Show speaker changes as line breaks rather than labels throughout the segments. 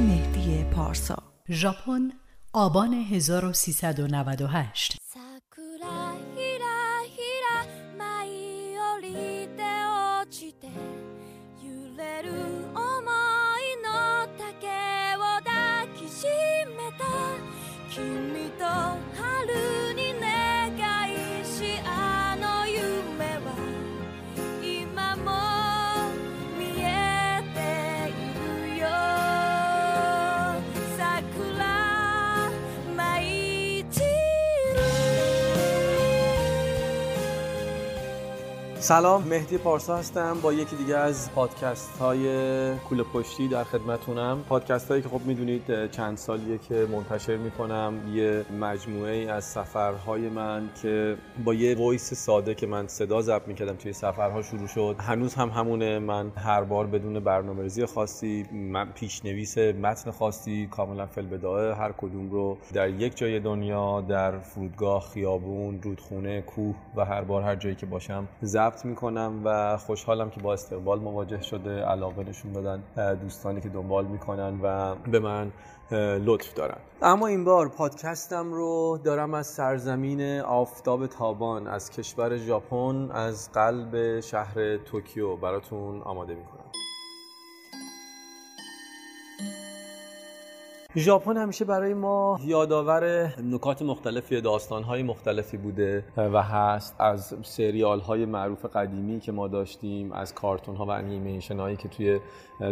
مهدی پارسا.
ژاپن آبان 1398
سلام. مهدی پارسا هستم با یکی دیگه از پادکست های کوله پشتی در خدمتونم. پادکست هایی که خب می‌دونید چند سالیه که منتشر می‌کنم. یه مجموعه ای از سفرهای من که با یه voice ساده که من صدا ضبط می‌کردم توی سفرها شروع شد. هنوز هم همونه. من هر بار بدون برنامه‌ریزی خاصی من پیشنویس متن خاصی کاملا فل هر کدوم رو در یک جای دنیا در فرودگاه خیابون رودخونه کوه و هر بار هر جایی که باشم ضبط می‌کنم و خوشحالم که با استقبال مواجه شده علاقه نشون دادن دوستانی که دنبال می‌کنن و به من لطف دارن. اما این بار پادکستم رو دارم از سرزمین آفتاب تابان از کشور ژاپن از قلب شهر توکیو براتون آماده می‌کنم. ژاپن همیشه برای ما یادآور نکات مختلفی داستانهای مختلفی بوده و هست. از سریال های معروف قدیمی که ما داشتیم از کارتون ها و انیمیشن هایی که توی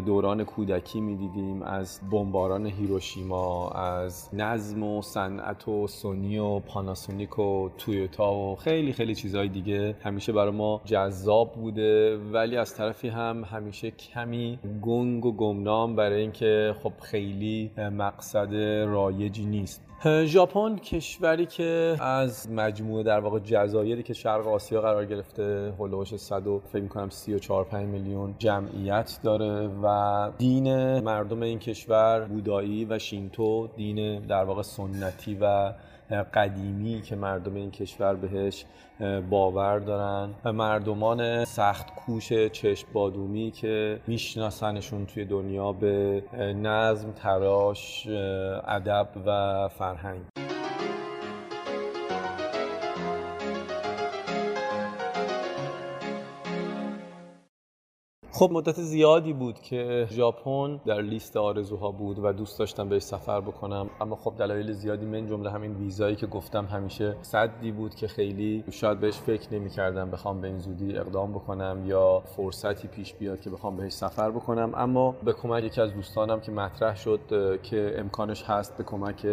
دوران کودکی می‌دیدیم از بمباران هیروشیما از نظم و صنعت و سونی و پاناسونیک و تویوتا و خیلی خیلی چیزهای دیگه همیشه برای ما جذاب بوده. ولی از طرفی هم همیشه کمی گنگ و گمنام برای اینکه خب خیلی مقصد رایجی نیست. ژاپن کشوری که از مجموعه در واقع جزایری که شرق آسیا قرار گرفته هولوش 100 و فکر کنم 34 5 میلیون جمعیت داره و دین مردم این کشور بودایی و شینتو دین در واقع سنتی و قدیمی که مردم این کشور بهش باور دارن. مردمان سخت کوش چشم بادومی که میشناسنشون توی دنیا به نظم تراش ادب و فرهنگ. خب مدت زیادی بود که ژاپن در لیست آرزوها بود و دوست داشتم بهش سفر بکنم. اما خب دلایل زیادی من جمله همین ویزایی که گفتم همیشه صدی بود که خیلی شاید بهش فکر نمی‌کردم بخوام به این زودی اقدام بکنم یا فرصتی پیش بیاد که بخوام بهش سفر بکنم. اما به کمک یکی از دوستانم که مطرح شد که امکانش هست به کمک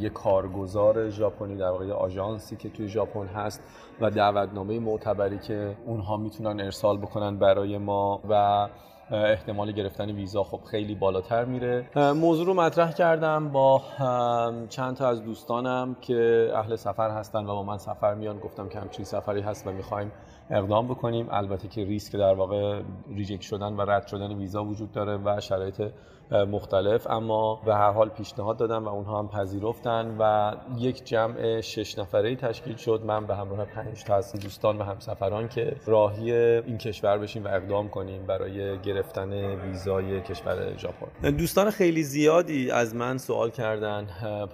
یه کارگزار ژاپنی در واقع آژانسی که توی ژاپن هست و دعوتنامه معتبری که اونها می‌تونن ارسال بکنن برای ما و احتمال گرفتن ویزا خب خیلی بالاتر میره. موضوع رو مطرح کردم با چند تا از دوستانم که اهل سفر هستن و با من سفر میان. گفتم که همچین سفری هست و می‌خوایم اقدام بکنیم. البته که ریسک در واقع ریجکت شدن و رد شدن ویزا وجود داره و شرایط مختلف. اما به هر حال پیشنهاد دادم و اونها هم پذیرفتن و یک جمع شش نفره تشکیل شد. من به همراه پنج تا از دوستان و همسفران که راهی این کشور بشیم و اقدام کنیم برای گرفتن ویزای کشور ژاپن. دوستان خیلی زیادی از من سوال کردن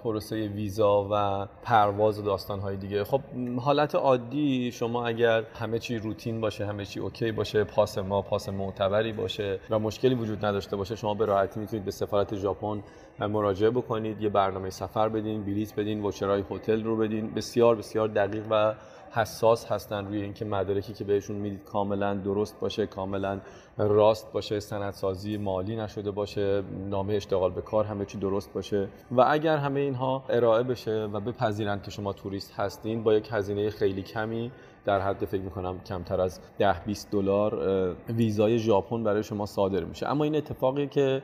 پروسه ویزا و پرواز و داستانهای دیگه. خب حالت عادی شما اگر همه چی روتین باشه همه چی اوکی باشه پاس ما پاس معتبری باشه و مشکلی وجود نداشته باشه شما به راحتی می‌تونید به سفارت ژاپن مراجعه بکنید یه برنامه سفر بدین بلیط بدین وچرای هتل رو بدین. بسیار بسیار دقیق و حساس هستن روی اینکه مدارکی که بهشون می‌دید کاملا درست باشه کاملا راست باشه سندسازی مالی نشده باشه نامه اشتغال به کار همه چی درست باشه. و اگر همه اینها ارائه بشه و بپذیرند که شما توریست هستین با یک هزینه خیلی کمی در حد فکر می‌کنم کمتر از 10 20 دلار ویزای ژاپن برای شما صادر میشه. اما این اتفاقی که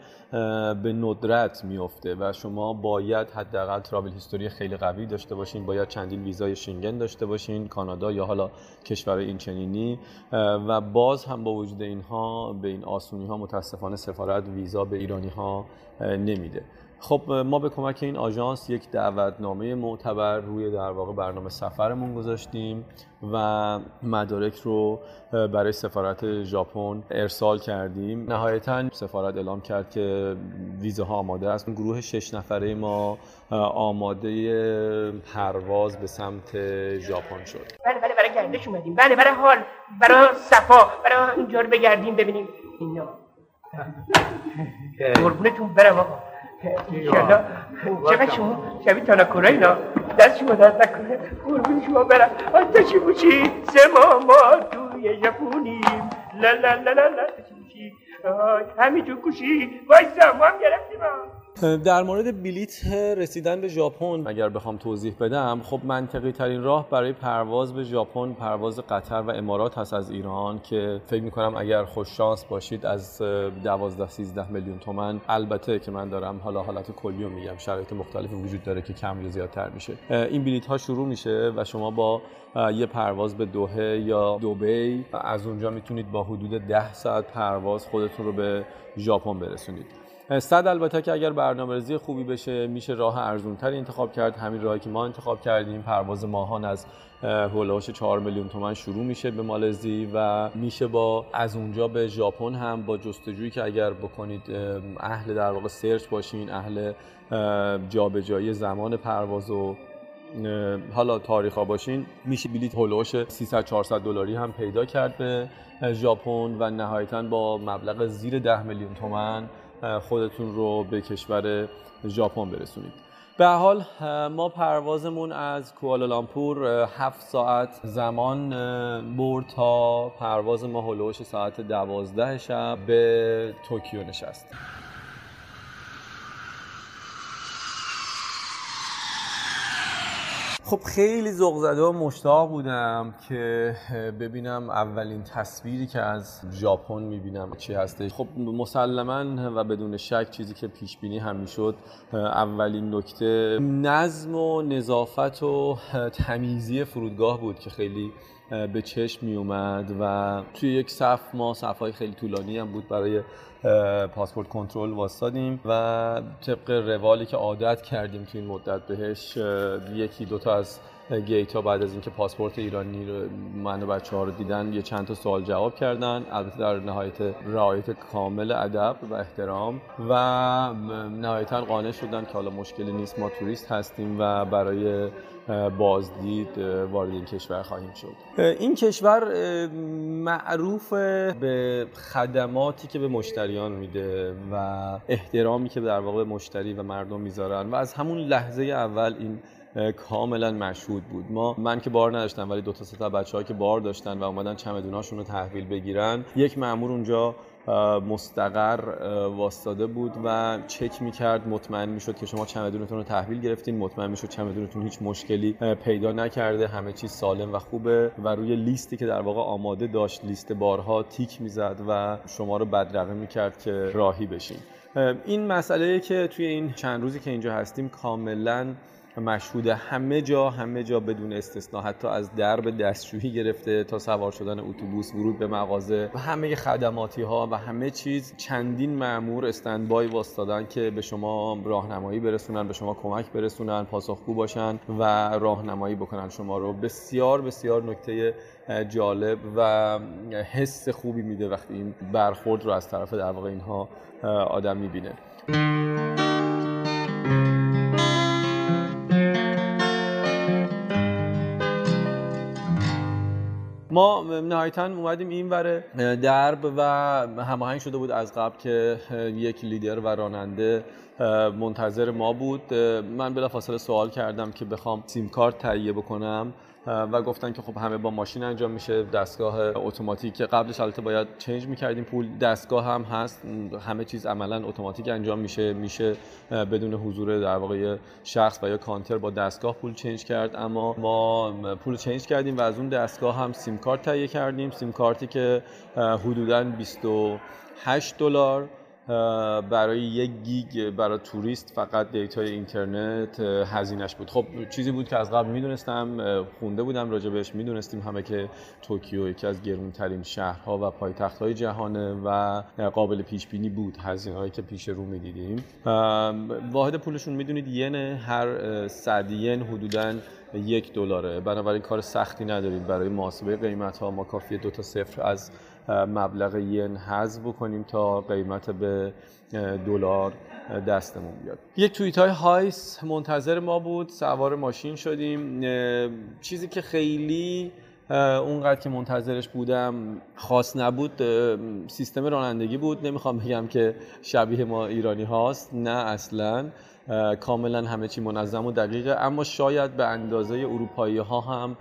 به ندرت میفته و شما باید حداقل ترافل هیستوری خیلی قوی داشته باشین باید چندین ویزای شنگن داشته باشین کانادا یا حالا کشور این چنینی و باز هم با وجود اینها به این آسونی ها متاسفانه سفارت ویزا به ایرانی ها نمیده. خب ما به کمک این آژانس یک دعوتنامه معتبر روی در واقع برنامه سفرمون گذاشتیم و مدارک رو برای سفارت ژاپن ارسال کردیم. نهایتا سفارت اعلام کرد که ویزه ها آماده است. گروه شش نفره ما آماده پرواز به سمت ژاپن شد.
بله بله برای گردش اومدیم. بله برای حال برای صفا برای اینجا رو بگردیم ببینیم. اینا. قربونتون برم آقا. انشالله چقدر شما شبیه تاناکورا اینا؟ دست شما درد نکنه. قربون شما برم. آتشی بوشی سه ما توی ژاپنیم لا لا لا لا لا همینجور کوشی. وایسا ما هم گرفتیم.
در مورد بلیت رسیدن به ژاپن. اگر بخوام توضیح بدم خب منطقی ترین راه برای پرواز به ژاپن پرواز قطر و امارات هست از ایران که فکر می‌کنم اگر خوش شانس باشید از 12 13 میلیون تومن. البته که من دارم حالا حالت کلی رو میگم شرایط مختلفی وجود داره که کم یا زیادتر میشه. این بلیت ها شروع میشه و شما با یه پرواز به دوهه یا دوبی از اونجا می‌تونید با حدود 10 ساعت پرواز خودتون رو به ژاپن برسونید. صد البته که اگر برنامه‌ریزی خوبی بشه میشه راه ارزونتری انتخاب کرد. همین راهی که ما انتخاب کردیم پرواز ماهان از هولوش 4 میلیون تومن شروع میشه به مالزی و میشه با از اونجا به ژاپن هم با جستجویی که اگر بکنید اهل در واقع سرچ باشین اهل جابجایی زمان پرواز و حالا تاریخ ها باشین میشه بلیت هولوش 300 400 دلاری هم پیدا کرد به ژاپن و نهایتا با مبلغ زیر 10 میلیون تومن خودتون رو به کشور ژاپن برسونید. به حال ما پروازمون از کوالالامپور هفت ساعت زمان برد تا پرواز ما هلوش ساعت دوازده شب به توکیو نشست. خب خیلی ذوق زده و مشتاق بودم که ببینم اولین تصویری که از ژاپن می‌بینم چی هستش. خب مسلما و بدون شک چیزی که پیش بینی هم می‌شد اولین نکته نظم و نظافت و تمیزی فرودگاه بود که خیلی به چشم می اومد و توی یک صف ما صفهای خیلی طولانی هم بود برای پاسپورت کنترل واسادیم و طبق روالی که عادت کردیم توی این مدت بهش یکی دوتا از گیت ها بعد از اینکه پاسپورت ایرانی رو من و بچه ها رو دیدن یه چند تا سوال جواب کردن. البته در نهایت رعایت کامل ادب و احترام و نهایتا قانع شدن که حالا مشکلی نیست ما توریست هستیم و برای بازدید وارد این کشور خواهیم شد. این کشور معروف به خدماتی که به مشتریان میده و احترامی که در واقع مشتری و مردم می‌ذارن. و از همون لحظه اول این کاملا مشهود بود. ما من که بار نداشتم ولی دو تا سه تا بچه‌ها که بار داشتن و اومدن چمدوناشون رو تحویل بگیرن یک مأمور اونجا مستقر واستاده بود و چک می‌کرد مطمئن می‌شد که شما چمدونتون رو تحویل گرفتین. مطمئن می‌شد چمدونتون هیچ مشکلی پیدا نکرده همه چیز سالم و خوبه و روی لیستی که در واقع آماده داشت لیست بارها تیک می‌زد و شما رو بدرقه می‌کرد که راهی بشین. این مسئله که توی این چند روزی که اینجا هستیم کاملا مشهوده همه جا همه جا بدون استثنا حتی از درب دستشویی گرفته تا سوار شدن اتوبوس ورود به مغازه و همه خدماتی ها و همه چیز. چندین معمور استندبای واسطادن که به شما راهنمایی برسونن به شما کمک برسونن پاسخگو باشن و راهنمایی بکنن. شما رو بسیار بسیار نکته جالب و حس خوبی میده وقتی این برخورد رو از طرف در واقع اینها آدم می‌بینه. ما نهایتا اومدیم این وره درب و هماهنگ شده بود از قبل که یک لیدر و راننده منتظر ما بود. من بلافاصله سوال کردم که بخوام سیم کارت تهیه بکنم. و گفتن که خب همه با ماشین انجام میشه. دستگاه اتوماتیک که قبلش البته باید change می‌کردیم. پول دستگاه هم هست. همه چیز عملا اتوماتیک انجام میشه. میشه بدون حضور در واقع شخص و یا کانتر با دستگاه پول change کرد. اما ما پول change کردیم و از اون دستگاه هم سیم کارت تهیه کردیم. سیم کارتی که حدودا 28 دلار. برای یک گیگ برای توریست فقط data ی اینترنت هزینهش بود. خب چیزی بود که از قبل می‌دونستم خونده بودم راجع بهش. می‌دونستیم همه که توکیو یکی از گرونترین شهرها و پایتخت های جهانه و قابل پیش بینی بود. هزینه هایی که پیش رو می‌دیدیم. واحد پولشون می‌دونید ین هر صد ین حدودا یک دلاره. بنابراین کار سختی نداریم برای محاسبه قیمت ها ما کافیه دو تا صفر از مبلغ ین حذف بکنیم تا قیمت به دلار دستمون بیاد. یک Toyota Hiace منتظر ما بود. سوار ماشین شدیم. چیزی که خیلی اونقدر که منتظرش بودم خاص نبود. سیستم رانندگی بود. نمی‌خوام بگم که شبیه ما ایرانی هاست. نه اصلا. کاملا همه چی منظم و دقیقه. اما شاید به اندازه اروپایی ها هم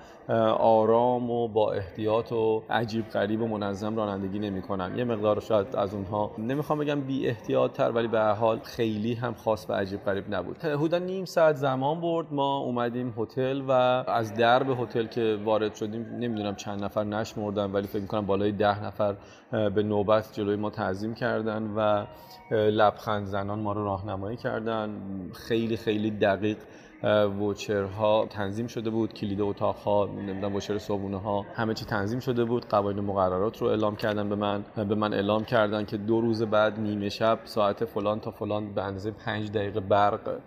آرام و با احتیاط و عجیب غریب و منظم رانندگی نمی‌کنن یه مقدار شاید از اونها نمی‌خوام بگم بی احتیاط تر ولی به حال خیلی هم خاص و عجیب غریب نبود. حدودا نیم ساعت زمان برد. ما اومدیم هتل و از درب هتل که وارد شدیم نمی‌دونم چند نفر نشمردن ولی فکر می‌کنم بالای ده نفر به نوبت جلوی ما تعظیم کردن و لبخند زنان ما رو راهنمایی کردن. خیلی خیلی دقیق ووچرها تنظیم شده بود کلید اتاقها نمی‌دونم ووچر صابونه ها همه چی تنظیم شده بود. قوانین مقررات رو اعلام کردن به من به من اعلام کردن که دو روز بعد نیمه شب ساعت فلان تا فلان به اندازه 5 دقیقه برق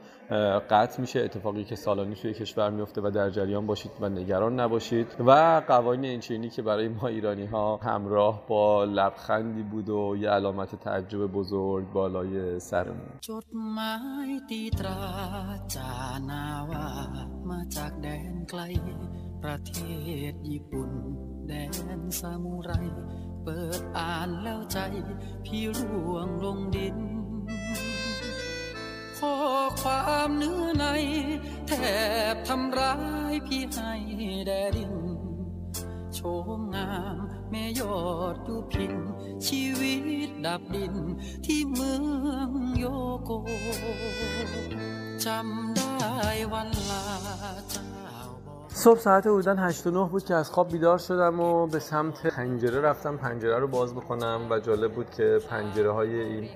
قطع میشه اتفاقی که سالانی توی کشور میفته و در جریان باشید و نگران نباشید و قوانین اینچنینی که برای ما ایرانی ها همراه با لبخندی بود و یه علامت تعجب بزرگ بالای سرمون จดหมายตีตราจานาวามาจากแดนไกลประเทศญี่ปุ่นแดนซามูไรเปิดอ่านแล้วใจพี่ร่วงลงดิน ข้อความเนื้อใน แทบทำร้ายพี่ให้แดดิน โชมงามแม่ยอดดูพิน ชีวิตดับดินที่เมืองโยโกจำได้วันลาจา صبح ساعت حدودا 8 9 بود که از خواب بیدار شدم و به سمت پنجره رفتم. پنجره رو باز بکنم و جالب بود که پنجره های این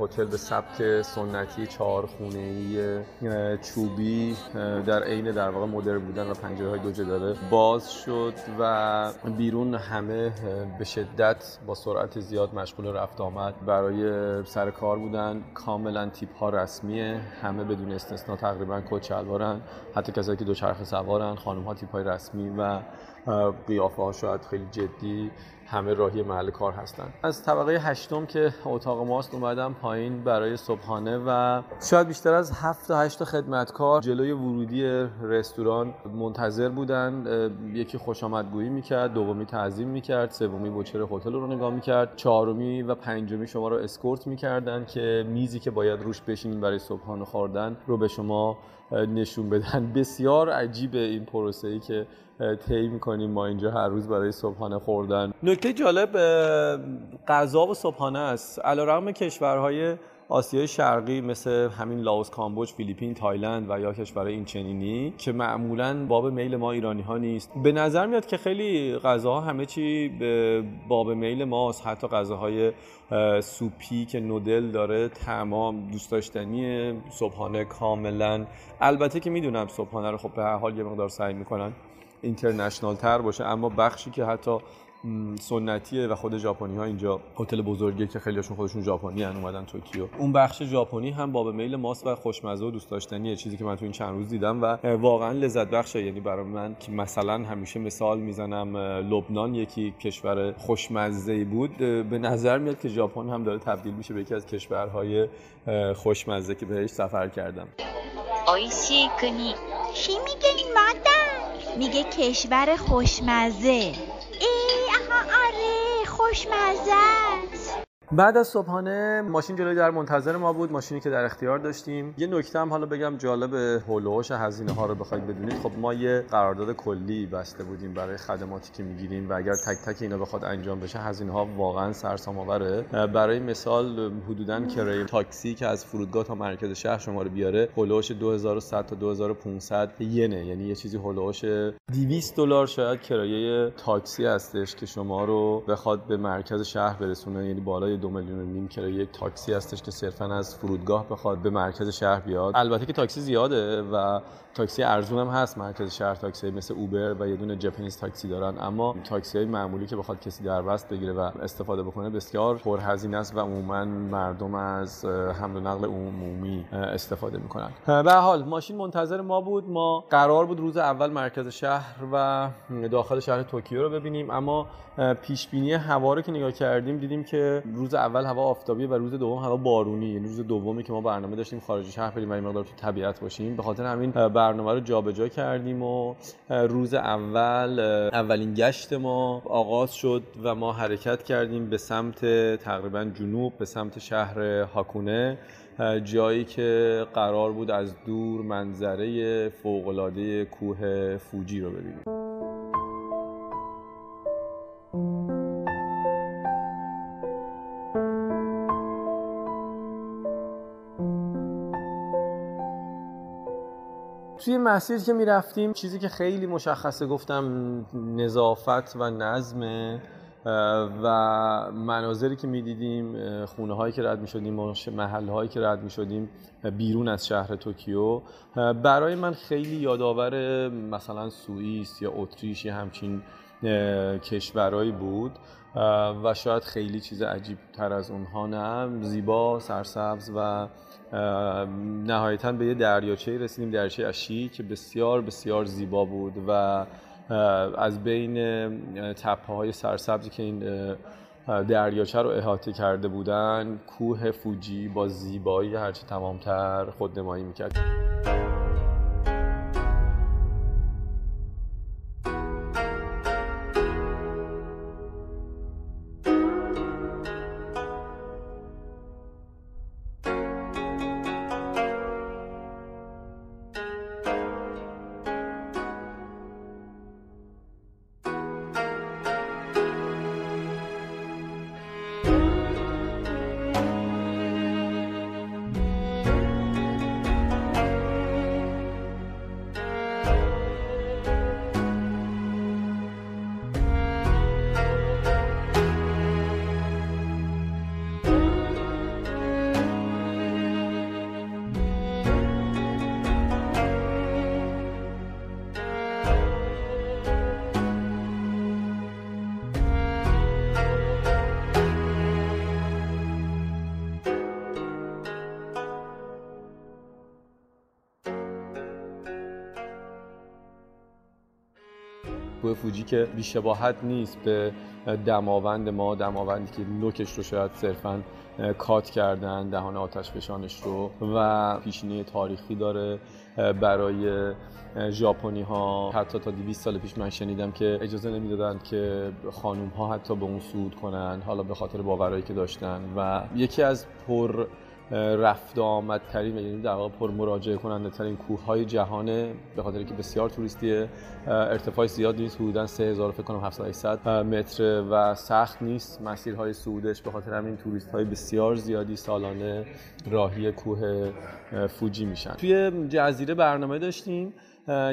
هتل به سبک سنتی چهار خونه ای چوبی در عین در واقع مدرن بودن و پنجره های دو داره باز شد و بیرون همه به شدت با سرعت زیاد مشغول رفت آمد. برای سر کار بودن کاملا تیپ ها رسمیه. همه بدون استثنا تقریبا کت حتی کسایی که دوچرخه سوارن خانم ها تیپ رسمی و قیافه ها شاید خیلی جدی همه راهی محل کار هستن. از طبقه هشتم که اتاق ماست اومدم پایین برای صبحانه و شاید بیشتر از هفت تا هشت خدمتکار جلوی ورودی رستوران منتظر بودن. یکی خوش آمدگویی می‌کرد دومی تعظیم می‌کرد سومی بوچر هتل رو نگاه می‌کرد چهارمی و پنجمی شما رو اسکورت می‌کردن که میزی که باید روش بشینین برای صبحانه خوردن رو به شما نشون بدن. بسیار عجیب این پروسه ای که طی می‌کنیم ما اینجا هر روز برای صبحانه خوردن. نکته جالب غذا و صبحانه است. علیرغم کشورهای آسیای شرقی مثل همین لاوس کامبوج فیلیپین تایلند و یا کشورهای این چنینی که معمولا باب میل ما ایرانی ها نیست. به نظر میاد که خیلی غذاها همه چی به باب میل ماست. حتی غذاهای سوپی که نودل داره تمام دوست داشتنی صبحانه کاملا. البته که می‌دونم صبحانه رو خب به هر حال یه مقدار سعی می‌کنن اینترنشنال تر باشه اما بخشی که حتی سنتیه و خود ژاپنی ها اینجا هتل بزرگی که خیلیشون خودشون ژاپنی ان اومدن توکیو. اون بخش ژاپنی هم باب میل ماست و خوشمزه و دوست داشتنیه. چیزی که من تو این چند روز دیدم و واقعا لذت بخشه. یعنی برای من که مثلا همیشه مثال می‌زنم لبنان یکی کشور خوشمزه بود. به نظر میاد که ژاپن هم داره تبدیل میشه به یکی از کشورهای خوشمزه که بهش سفر کردم. آیشی کنی. چی میگه این مادر؟ میگه کشور خوشمزه. آره خوشمزه بعد از صبحانه ماشین جلوی در منتظر ما بود ماشینی که در اختیار داشتیم. یه نکته هم حالا بگم جالب هولوش هزینه ها رو بخواید بدونید. خب ما یه قرارداد کلی بسته بودیم برای خدماتی که می‌گیریم و اگر تک تک اینا بخواد انجام بشه هزینه ها واقعا سرسام آوره برای مثال حدودا کرایه تاکسی که از فرودگاه تا مرکز شهر شما رو بیاره هولوش 2100 تا 2500 ینه. یعنی یه چیزی هولوش 200 دلار شاید کرایه تاکسی هستش که شما رو بخواد به مرکز شهر برسونه یعنی بالای دو میلیون و نیم کرایه یک تاکسی هستش که صرفا از فرودگاه بخواد به مرکز شهر بیاد. البته که تاکسی زیاده و تاکسی ارزون هم هست. مرکز شهر تاکسی مثل اوبر و یه دونه جپنیز تاکسی دارن. اما تاکسی های معمولی که بخواد کسی در وست بگیره و استفاده بکنه بسیار پرهزینه است و عموما مردم از حمل و نقل عمومی استفاده می‌کنن. به حال ماشین منتظر ما بود. ما قرار بود روز اول مرکز شهر و داخل شهر توکیو رو ببینیم. اما پیش بینی هوا رو که نگاه کردیم دیدیم که روز اول هوا آفتابی و روز دوم هوا بارونی. یعنی روز دومی که ما برنامه داشتیم خارج شهر بریم و این مقدار تو طبیعت باشیم. به خاطر همین برنامه رو جابجا کردیم و روز اول اولین گشت ما آغاز شد و ما حرکت کردیم به سمت تقریبا جنوب به سمت شهر هاکونه جایی که قرار بود از دور منظره فوقالعاده کوه فوجی رو ببینیم. توی مسیر که می‌رفتیم چیزی که خیلی مشخصه گفتم نظافت و نظم و مناظری که می‌دیدیم خونه هایی که رد می شدیم محل هایی که رد می شدیم بیرون از شهر توکیو. برای من خیلی یادآور مثلا سوئیس یا اتریش یا همچین کشورهایی بود و شاید خیلی چیز عجیب تر از اونها نه. زیبا سرسبز و نهایتا به یه دریاچه رسیدیم دریاچه اشی که بسیار بسیار زیبا بود و از بین تپه های سرسبزی که این دریاچه رو احاطه کرده بودن کوه فوجی با زیبایی هرچی تمامتر خودنمایی می‌کرد. کوه فوجی که بیشباهت نیست به دماوند ما دماوندی که نوکش رو شاید صرفا کات کردن دهان آتش فشانش رو. و پیشینه تاریخی داره برای ژاپنی ها حتی تا 200 سال پیش من شنیدم که اجازه نمی‌دادند که خانوم ها حتی به اون سود کنن حالا به خاطر باورایی که داشتن. و یکی از پر رفت آمد ترین یعنی در واقع پر مراجعه کننده ترین کوه های جهانه به خاطر که بسیار توریستی ارتفاع زیاد نیست حدودا 3000 فکر کنم 7800 متر و سخت نیست. مسیرهای صعودش به خاطر همین توریست های بسیار زیادی سالانه راهی کوه فوجی میشن. توی جزیره برنامه داشتیم.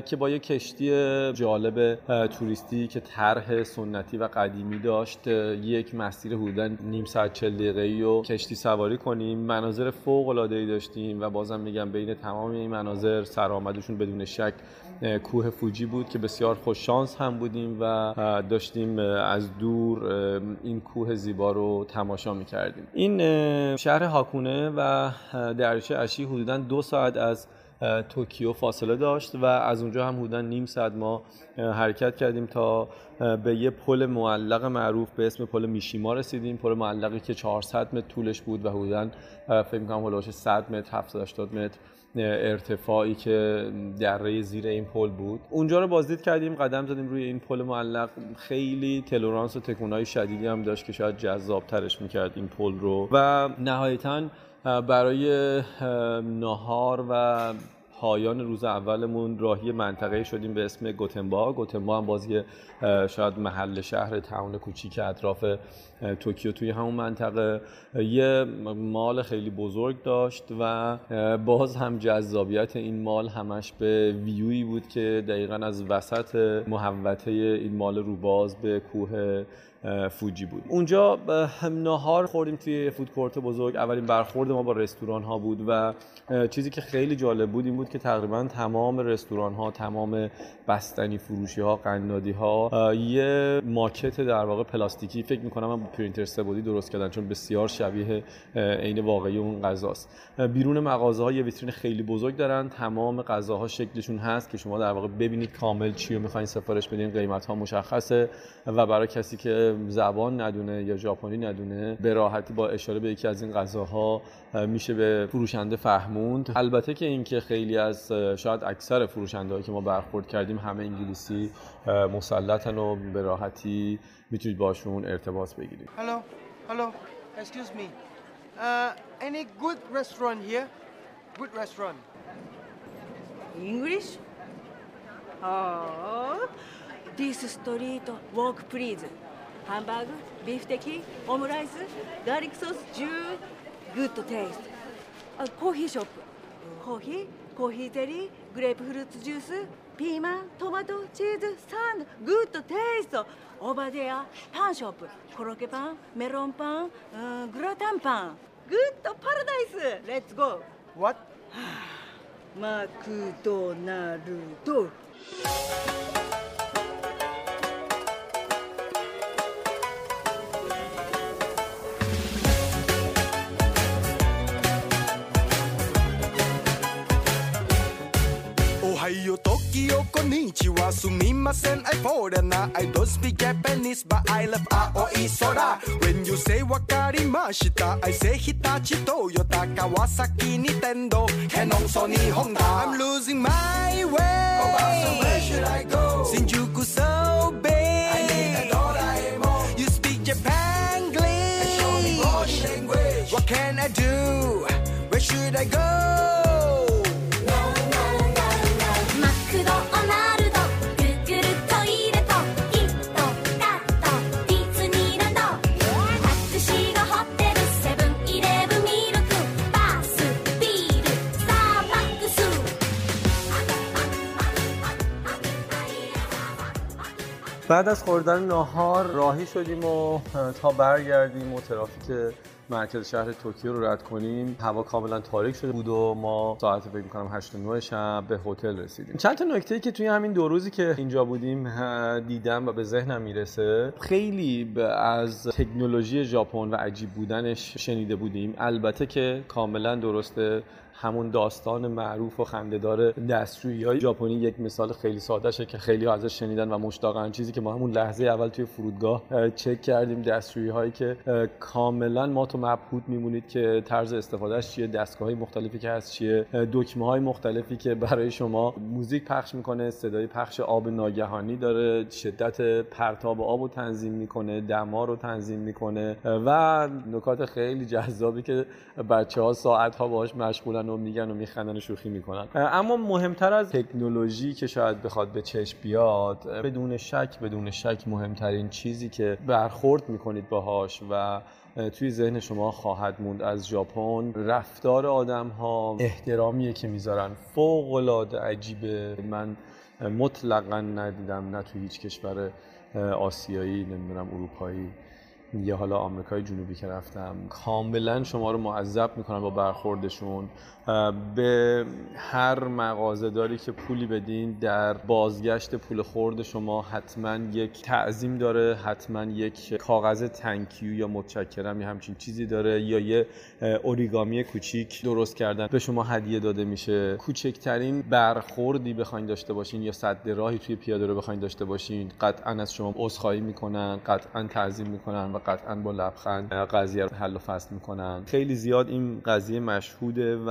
که با یک کشتی جالب توریستی که طرح سنتی و قدیمی داشت. یک مسیر حدودا نیم ساعت چل دقیقه‌ای و کشتی سواری کنیم. مناظر فوق العاده ای داشتیم و بازم میگم بین تمام این مناظر سرآمدشون بدون شک کوه فوجی بود که بسیار خوش شانس هم بودیم و داشتیم از دور این کوه زیبا رو تماشا می‌کردیم. این شهر هاکونه و دریاچه اشی حدودا دو ساعت از توکیو فاصله داشت و از اونجا هم حدودا نیم ساعت ما حرکت کردیم تا به یه پل معلق معروف به اسم پل میشیما رسیدیم. پل معلقی که 400 متر طولش بود و حدودا فکر می‌کنم هولوش 100 متر 780 متر ارتفاعی که دره زیر این پل بود. اونجا رو بازدید کردیم قدم زدیم روی این پل معلق. خیلی تلورانس و تکونای شدیدی هم داشت که شاید جذابترش می‌کرد این پل رو. و نهایتاً برای نهار و پایان روز اولمون راهی منطقه شدیم به اسم گوتنبا گوتنبا هم بازی شاید محل شهر تاون کوچیک اطراف توکیو توی همون منطقه یه مال خیلی بزرگ داشت و باز هم جذابیت این مال همش به ویوی بود که دقیقا از وسط محوطه این مال روباز به کوه فوجی بود. اونجا ناهار خوردیم توی فود کورت بزرگ. اولین برخورد ما با رستوران ها بود و چیزی که خیلی جالب بود این بود که تقریبا تمام رستوران ها تمام بستنی فروشی ها قنادی ها یه ماکت در واقع پلاستیکی فکر می‌کنم من با پرینتر سبودی درست کردن چون بسیار شبیه عین واقعی اون غذاست. بیرون مغازه ها یه ویترین خیلی بزرگ دارن. تمام غذاها شکلشون هست که شما در واقع ببینید کامل چی رو می‌خواین سفارش بدین. قیمت ها مشخصه و برای کسی که زبان ندونه یا ژاپنی ندونه به راحتی با اشاره به یکی از این غذاها میشه به فروشنده فهموند. البته که اینکه خیلی از شاید اکثر فروشنده که ما برخورد کردیم همه انگلیسی مسلطن و به راحتی می‌تونید باشون ارتباط بگیرید
Hello, hello, excuse me. Uh, any good restaurant here? Good restaurant.
English? Oh, this street walk please. Hamburg, beef teki, omurice, garlic sauce, Jew, good taste. A coffee shop. Coffee, coffee jelly, grapefruit juice, ピーマン、トマト、チーズ、サンド、グッドテイスト。over there, パンショップ、コロッケパン、メロンパン、うんグラタンパン。グッドパラダイス。レッツゴー。
What?
マクドナルド。
Sumimasen, I foreigner. I don't speak Japanese, but I love Aoi Sora. When you say wakarimashita, I say Hitachi, Toyota, Kawasaki, Nintendo, Canon, Sony, Honda. I'm losing my way. Oh, so where should I go? Shinjuku so big. I need a Doraemon. You speak Japanese. show me body language. What can I do? Where should I go?
بعد از خوردن ناهار راهی شدیم و تا برگردیم و ترافیک مرکز شهر توکیو رو رد کنیم. هوا کاملا تاریک شده بود و ما ساعت فکر می‌کنم 8 9 شب به هتل رسیدیم. چند تا نکته که توی همین دو روزی که اینجا بودیم دیدم و به ذهنم می‌رسه. خیلی از تکنولوژی ژاپن و عجیب بودنش شنیده بودیم. البته که کاملا درسته. همون داستان معروف و خندهدار دستشویی های ژاپنی یک مثال خیلی ساده شه که خیلی ازش شنیدن و مشتاقن. چیزی که ما همون لحظه اول توی فرودگاه چک کردیم دستشویی هایی که کاملا ما تو مبهوت میمونید که طرز استفادهش چیه دستگاه های مختلفی که هست چیه دکمه های مختلفی که برای شما موزیک پخش می‌کنه صدای پخش آب ناگهانی داره شدت پرتاب آب رو تنظیم می‌کنه دما رو تنظیم می‌کنه و نکات خیلی جذابی که بچه ها ساعت ها باهاش مشغولن و میگن و میخندن و شوخی می‌کنن. اما مهمتر از تکنولوژی که شاید بخواد به چشم بیاد بدون شک بدون شک مهمترین چیزی که برخورد می‌کنید باهاش و توی ذهن شما خواهد موند از ژاپن رفتار آدم ها احترامیه که می‌ذارن. فوق العاده عجیبه. من مطلقا ندیدم نه توی هیچ کشور آسیایی نمی‌دونم اروپایی. یا حالا آمریکای جنوبی که رفتم. کاملا شما رو معذب می‌کنن با برخوردشون. به هر مغازه داری که پولی بدین در بازگشت پول خورد شما حتما یک تعظیم داره حتما یک کاغذ تنکیو یا متشکرم یا همچین چیزی داره یا یه اوریگامی کوچیک درست کردن به شما هدیه داده میشه. کوچکترین برخوردی بخواین داشته باشین یا صد راهی توی پیاده رو بخواین داشته باشین قطعا از شما عذرخواهی می‌کنن قطعا تعظیم می‌کنن و قطعا با لبخند قضیه رو حل و فصل می‌کنن. خیلی زیاد این قضیه مشهوده و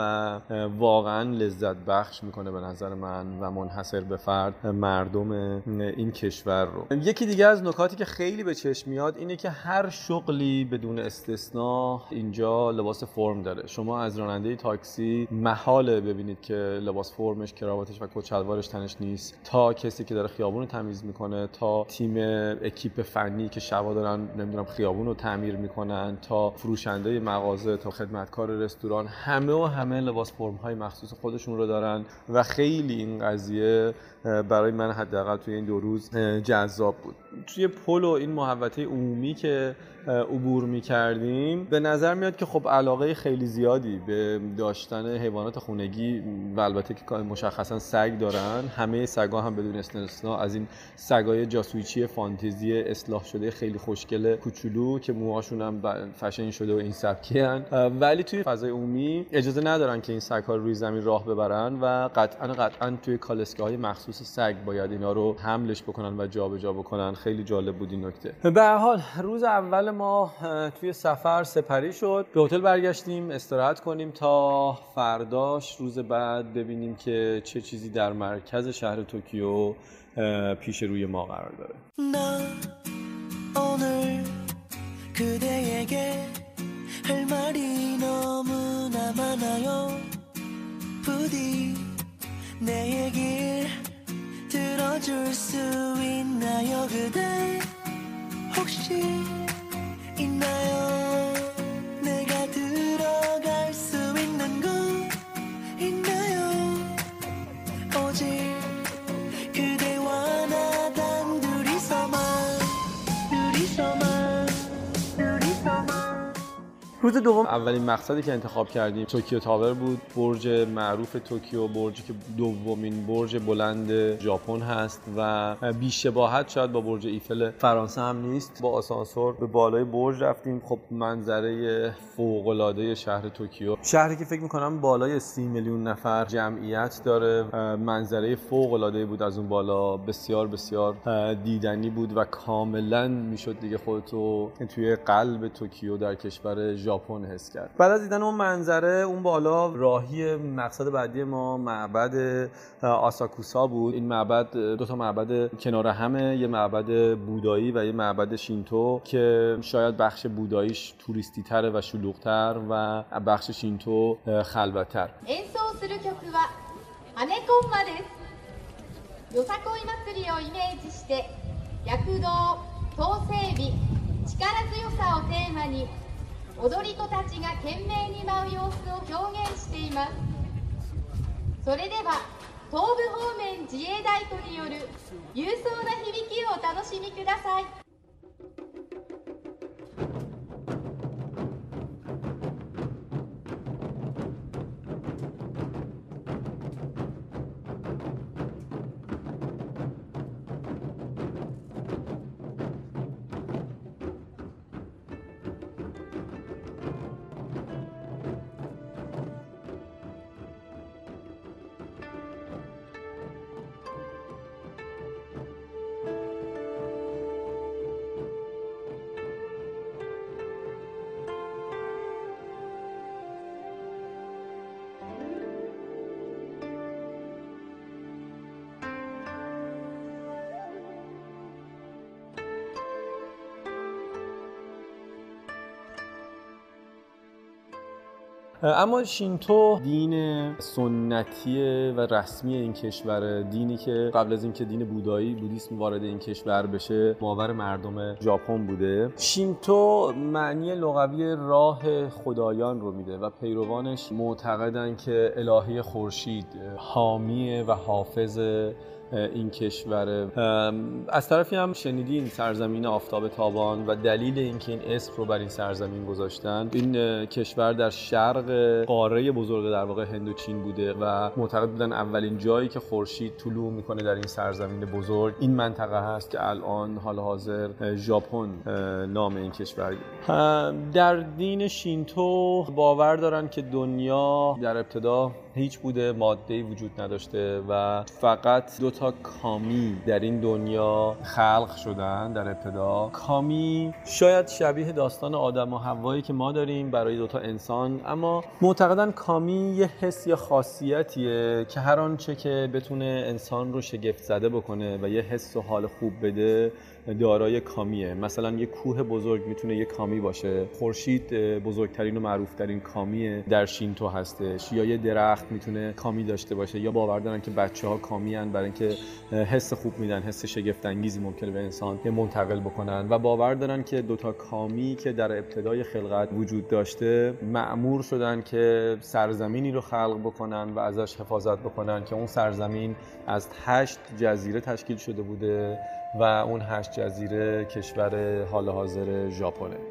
واقعا لذت بخش می‌کنه به نظر من و منحصر به فرد مردم این کشور رو. یکی دیگه از نکاتی که خیلی به چشم میاد اینه که هر شغلی بدون استثنا اینجا لباس فرم داره. شما از راننده تاکسی محاله ببینید که لباس فرمش کراواتش و کچلوارش تنش نیست. تا کسی که داره خیابون رو تمیز می‌کنه تا تیم اکیپ فنی که شبا دارن نمی‌دونم خیابون رو تعمیر می‌کنن تا فروشنده مغازه تا خدمتکار رستوران همه و همه لباس فرم های مخصوص خودشون رو دارن و خیلی این قضیه برای من حداقل توی این دو روز جذاب بود. توی پل و این محوطه عمومی که عبور می کردیم به نظر میاد که خب علاقه خیلی زیادی به داشتن حیوانات خونگی و البته که مشخصا سگ دارن. همه سگا هم بدون استثنا از این سگای جاسویچی فانتزی اصلاح شده خیلی خوشگل کوچولو که موهاشون هم فشن شده و این سبکی هن. ولی توی فضای عمومی اجازه ندارن که این سگ ها روی زمین راه ببرن و قطعا قطعا توی کالسکه های مخصوص سگ باید اینا رو حملش بکنن و جابجا بکنن. خیلی جالب بود این نکته. به حال روز اول ما توی سفر سپری شد به هتل برگشتیم استراحت کنیم تا فرداش روز بعد ببینیم که چه چیزی در مرکز شهر توکیو پیش روی ما قرار داره 들어줄 수 있나요 그대 혹시 روز دوم. اولین مقصدی که انتخاب کردیم توکیو Tower بود. برج معروف توکیو برجی که دومین برج بلند ژاپن هست و بیشباهت شاید با برج ایفل فرانسه هم نیست. با آسانسور به بالای برج رفتیم. خب منظره فوق العاده شهر توکیو. شهری که فکر می‌کنم بالای سی میلیون نفر جمعیت داره. منظره فوق العاده بود. از اون بالا بسیار بسیار دیدنی بود و کاملا می‌شد دیگه خودتو توی قلب توکیو در کشور ژاپن حس کرد بعد از دیدن اون منظره اون بالا راهی مقصد بعدی ما معبد آساکوسا بود این معبد دو تا معبد کنار همه یه معبد بودایی و یه معبد شینتو که شاید بخش بوداییش توریستی تره و شلوغتر و بخش شینتو خلوتتر
演奏する曲は「アネコンマ」ですよさこい祭りをイメージして躍動統制美力強さをテーマに 踊り子たちが懸命に舞う様子を表現しています。それでは東部方面自衛隊とによる勇壮な響きをお楽しみください。
اما شینتو دین سنتی و رسمی این کشور دینی که قبل از اینکه دین بودایی بودیسم وارد این کشور بشه ماور مردم ژاپن بوده. شینتو معنی لغوی راه خدایان رو میده و پیروانش معتقدن که الهه خورشید حامی و حافظ این کشور. از طرفی هم شنیدین سرزمین آفتاب تابان و دلیل اینکه این اسم رو بر این سرزمین گذاشتن. این کشور در شرق قاره بزرگ در واقع هند و چین بوده و معتقد بودن اولین جایی که خورشید طلوع می‌کنه در این سرزمین بزرگ این منطقه هست که الان حال حاضر ژاپن نام این کشور. در دین شینتو باور دارن که دنیا در ابتدا هیچ بوده ماده وجود نداشته و فقط دو تا کامی در این دنیا خلق شدن در ابتدا. کامی شاید شبیه داستان آدم و حوایی که ما داریم برای دو تا انسان اما معتقدن کامی یه حس یا خاصیتیه که هر آنچه که بتونه انسان رو شگفت زده بکنه و یه حس و حال خوب بده دارای کامیه. مثلا یه کوه بزرگ می‌تونه یه کامی باشه. خورشید بزرگترین و معروفترین کامی در شینتو هستش. یا یه درخت درخت می‌تونه کامی داشته باشه. یا باور دارن که بچه ها کامی هن برای اینکه حس خوب میدن حس شگفت انگیزی ممکنه به انسان منتقل بکنن. و باور دارن که دوتا کامی که در ابتدای خلقت وجود داشته معمور شدن که سرزمینی رو خلق بکنن و ازش حفاظت بکنن که اون سرزمین از هشت جزیره تشکیل شده بوده. و اون هشت جزیره کشور حال حاضر ژاپنه.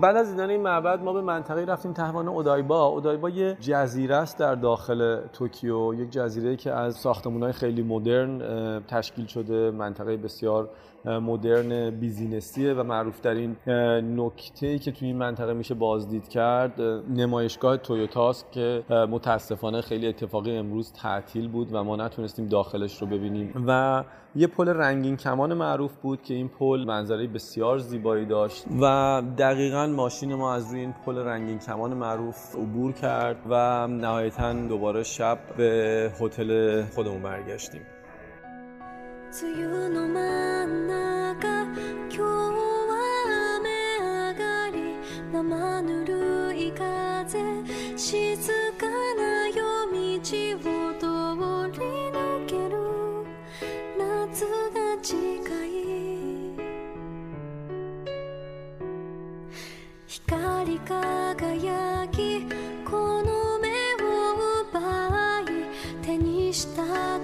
بعد از دیدن این معبد ما به منطقه رفتیم به عنوان اودایبا. اودایبا یه جزیره است در داخل توکیو یک جزیره که از ساختمان‌های خیلی مدرن تشکیل شده منطقه بسیار مدرن business یه و معروف ترین نکته ای که توی این منطقه میشه بازدید کرد نمایشگاه Toyota ست که متاسفانه خیلی اتفاقی امروز تعطیل بود و ما نتونستیم داخلش رو ببینیم. و یه پل رنگین کمان معروف بود که این پل منظره بسیار زیبایی داشت و دقیقا ماشین ما از روی این پل رنگین کمان معروف عبور کرد و نهایتا دوباره شب به هتل خودمون برگشتیم.
輝きこの目を奪い手にした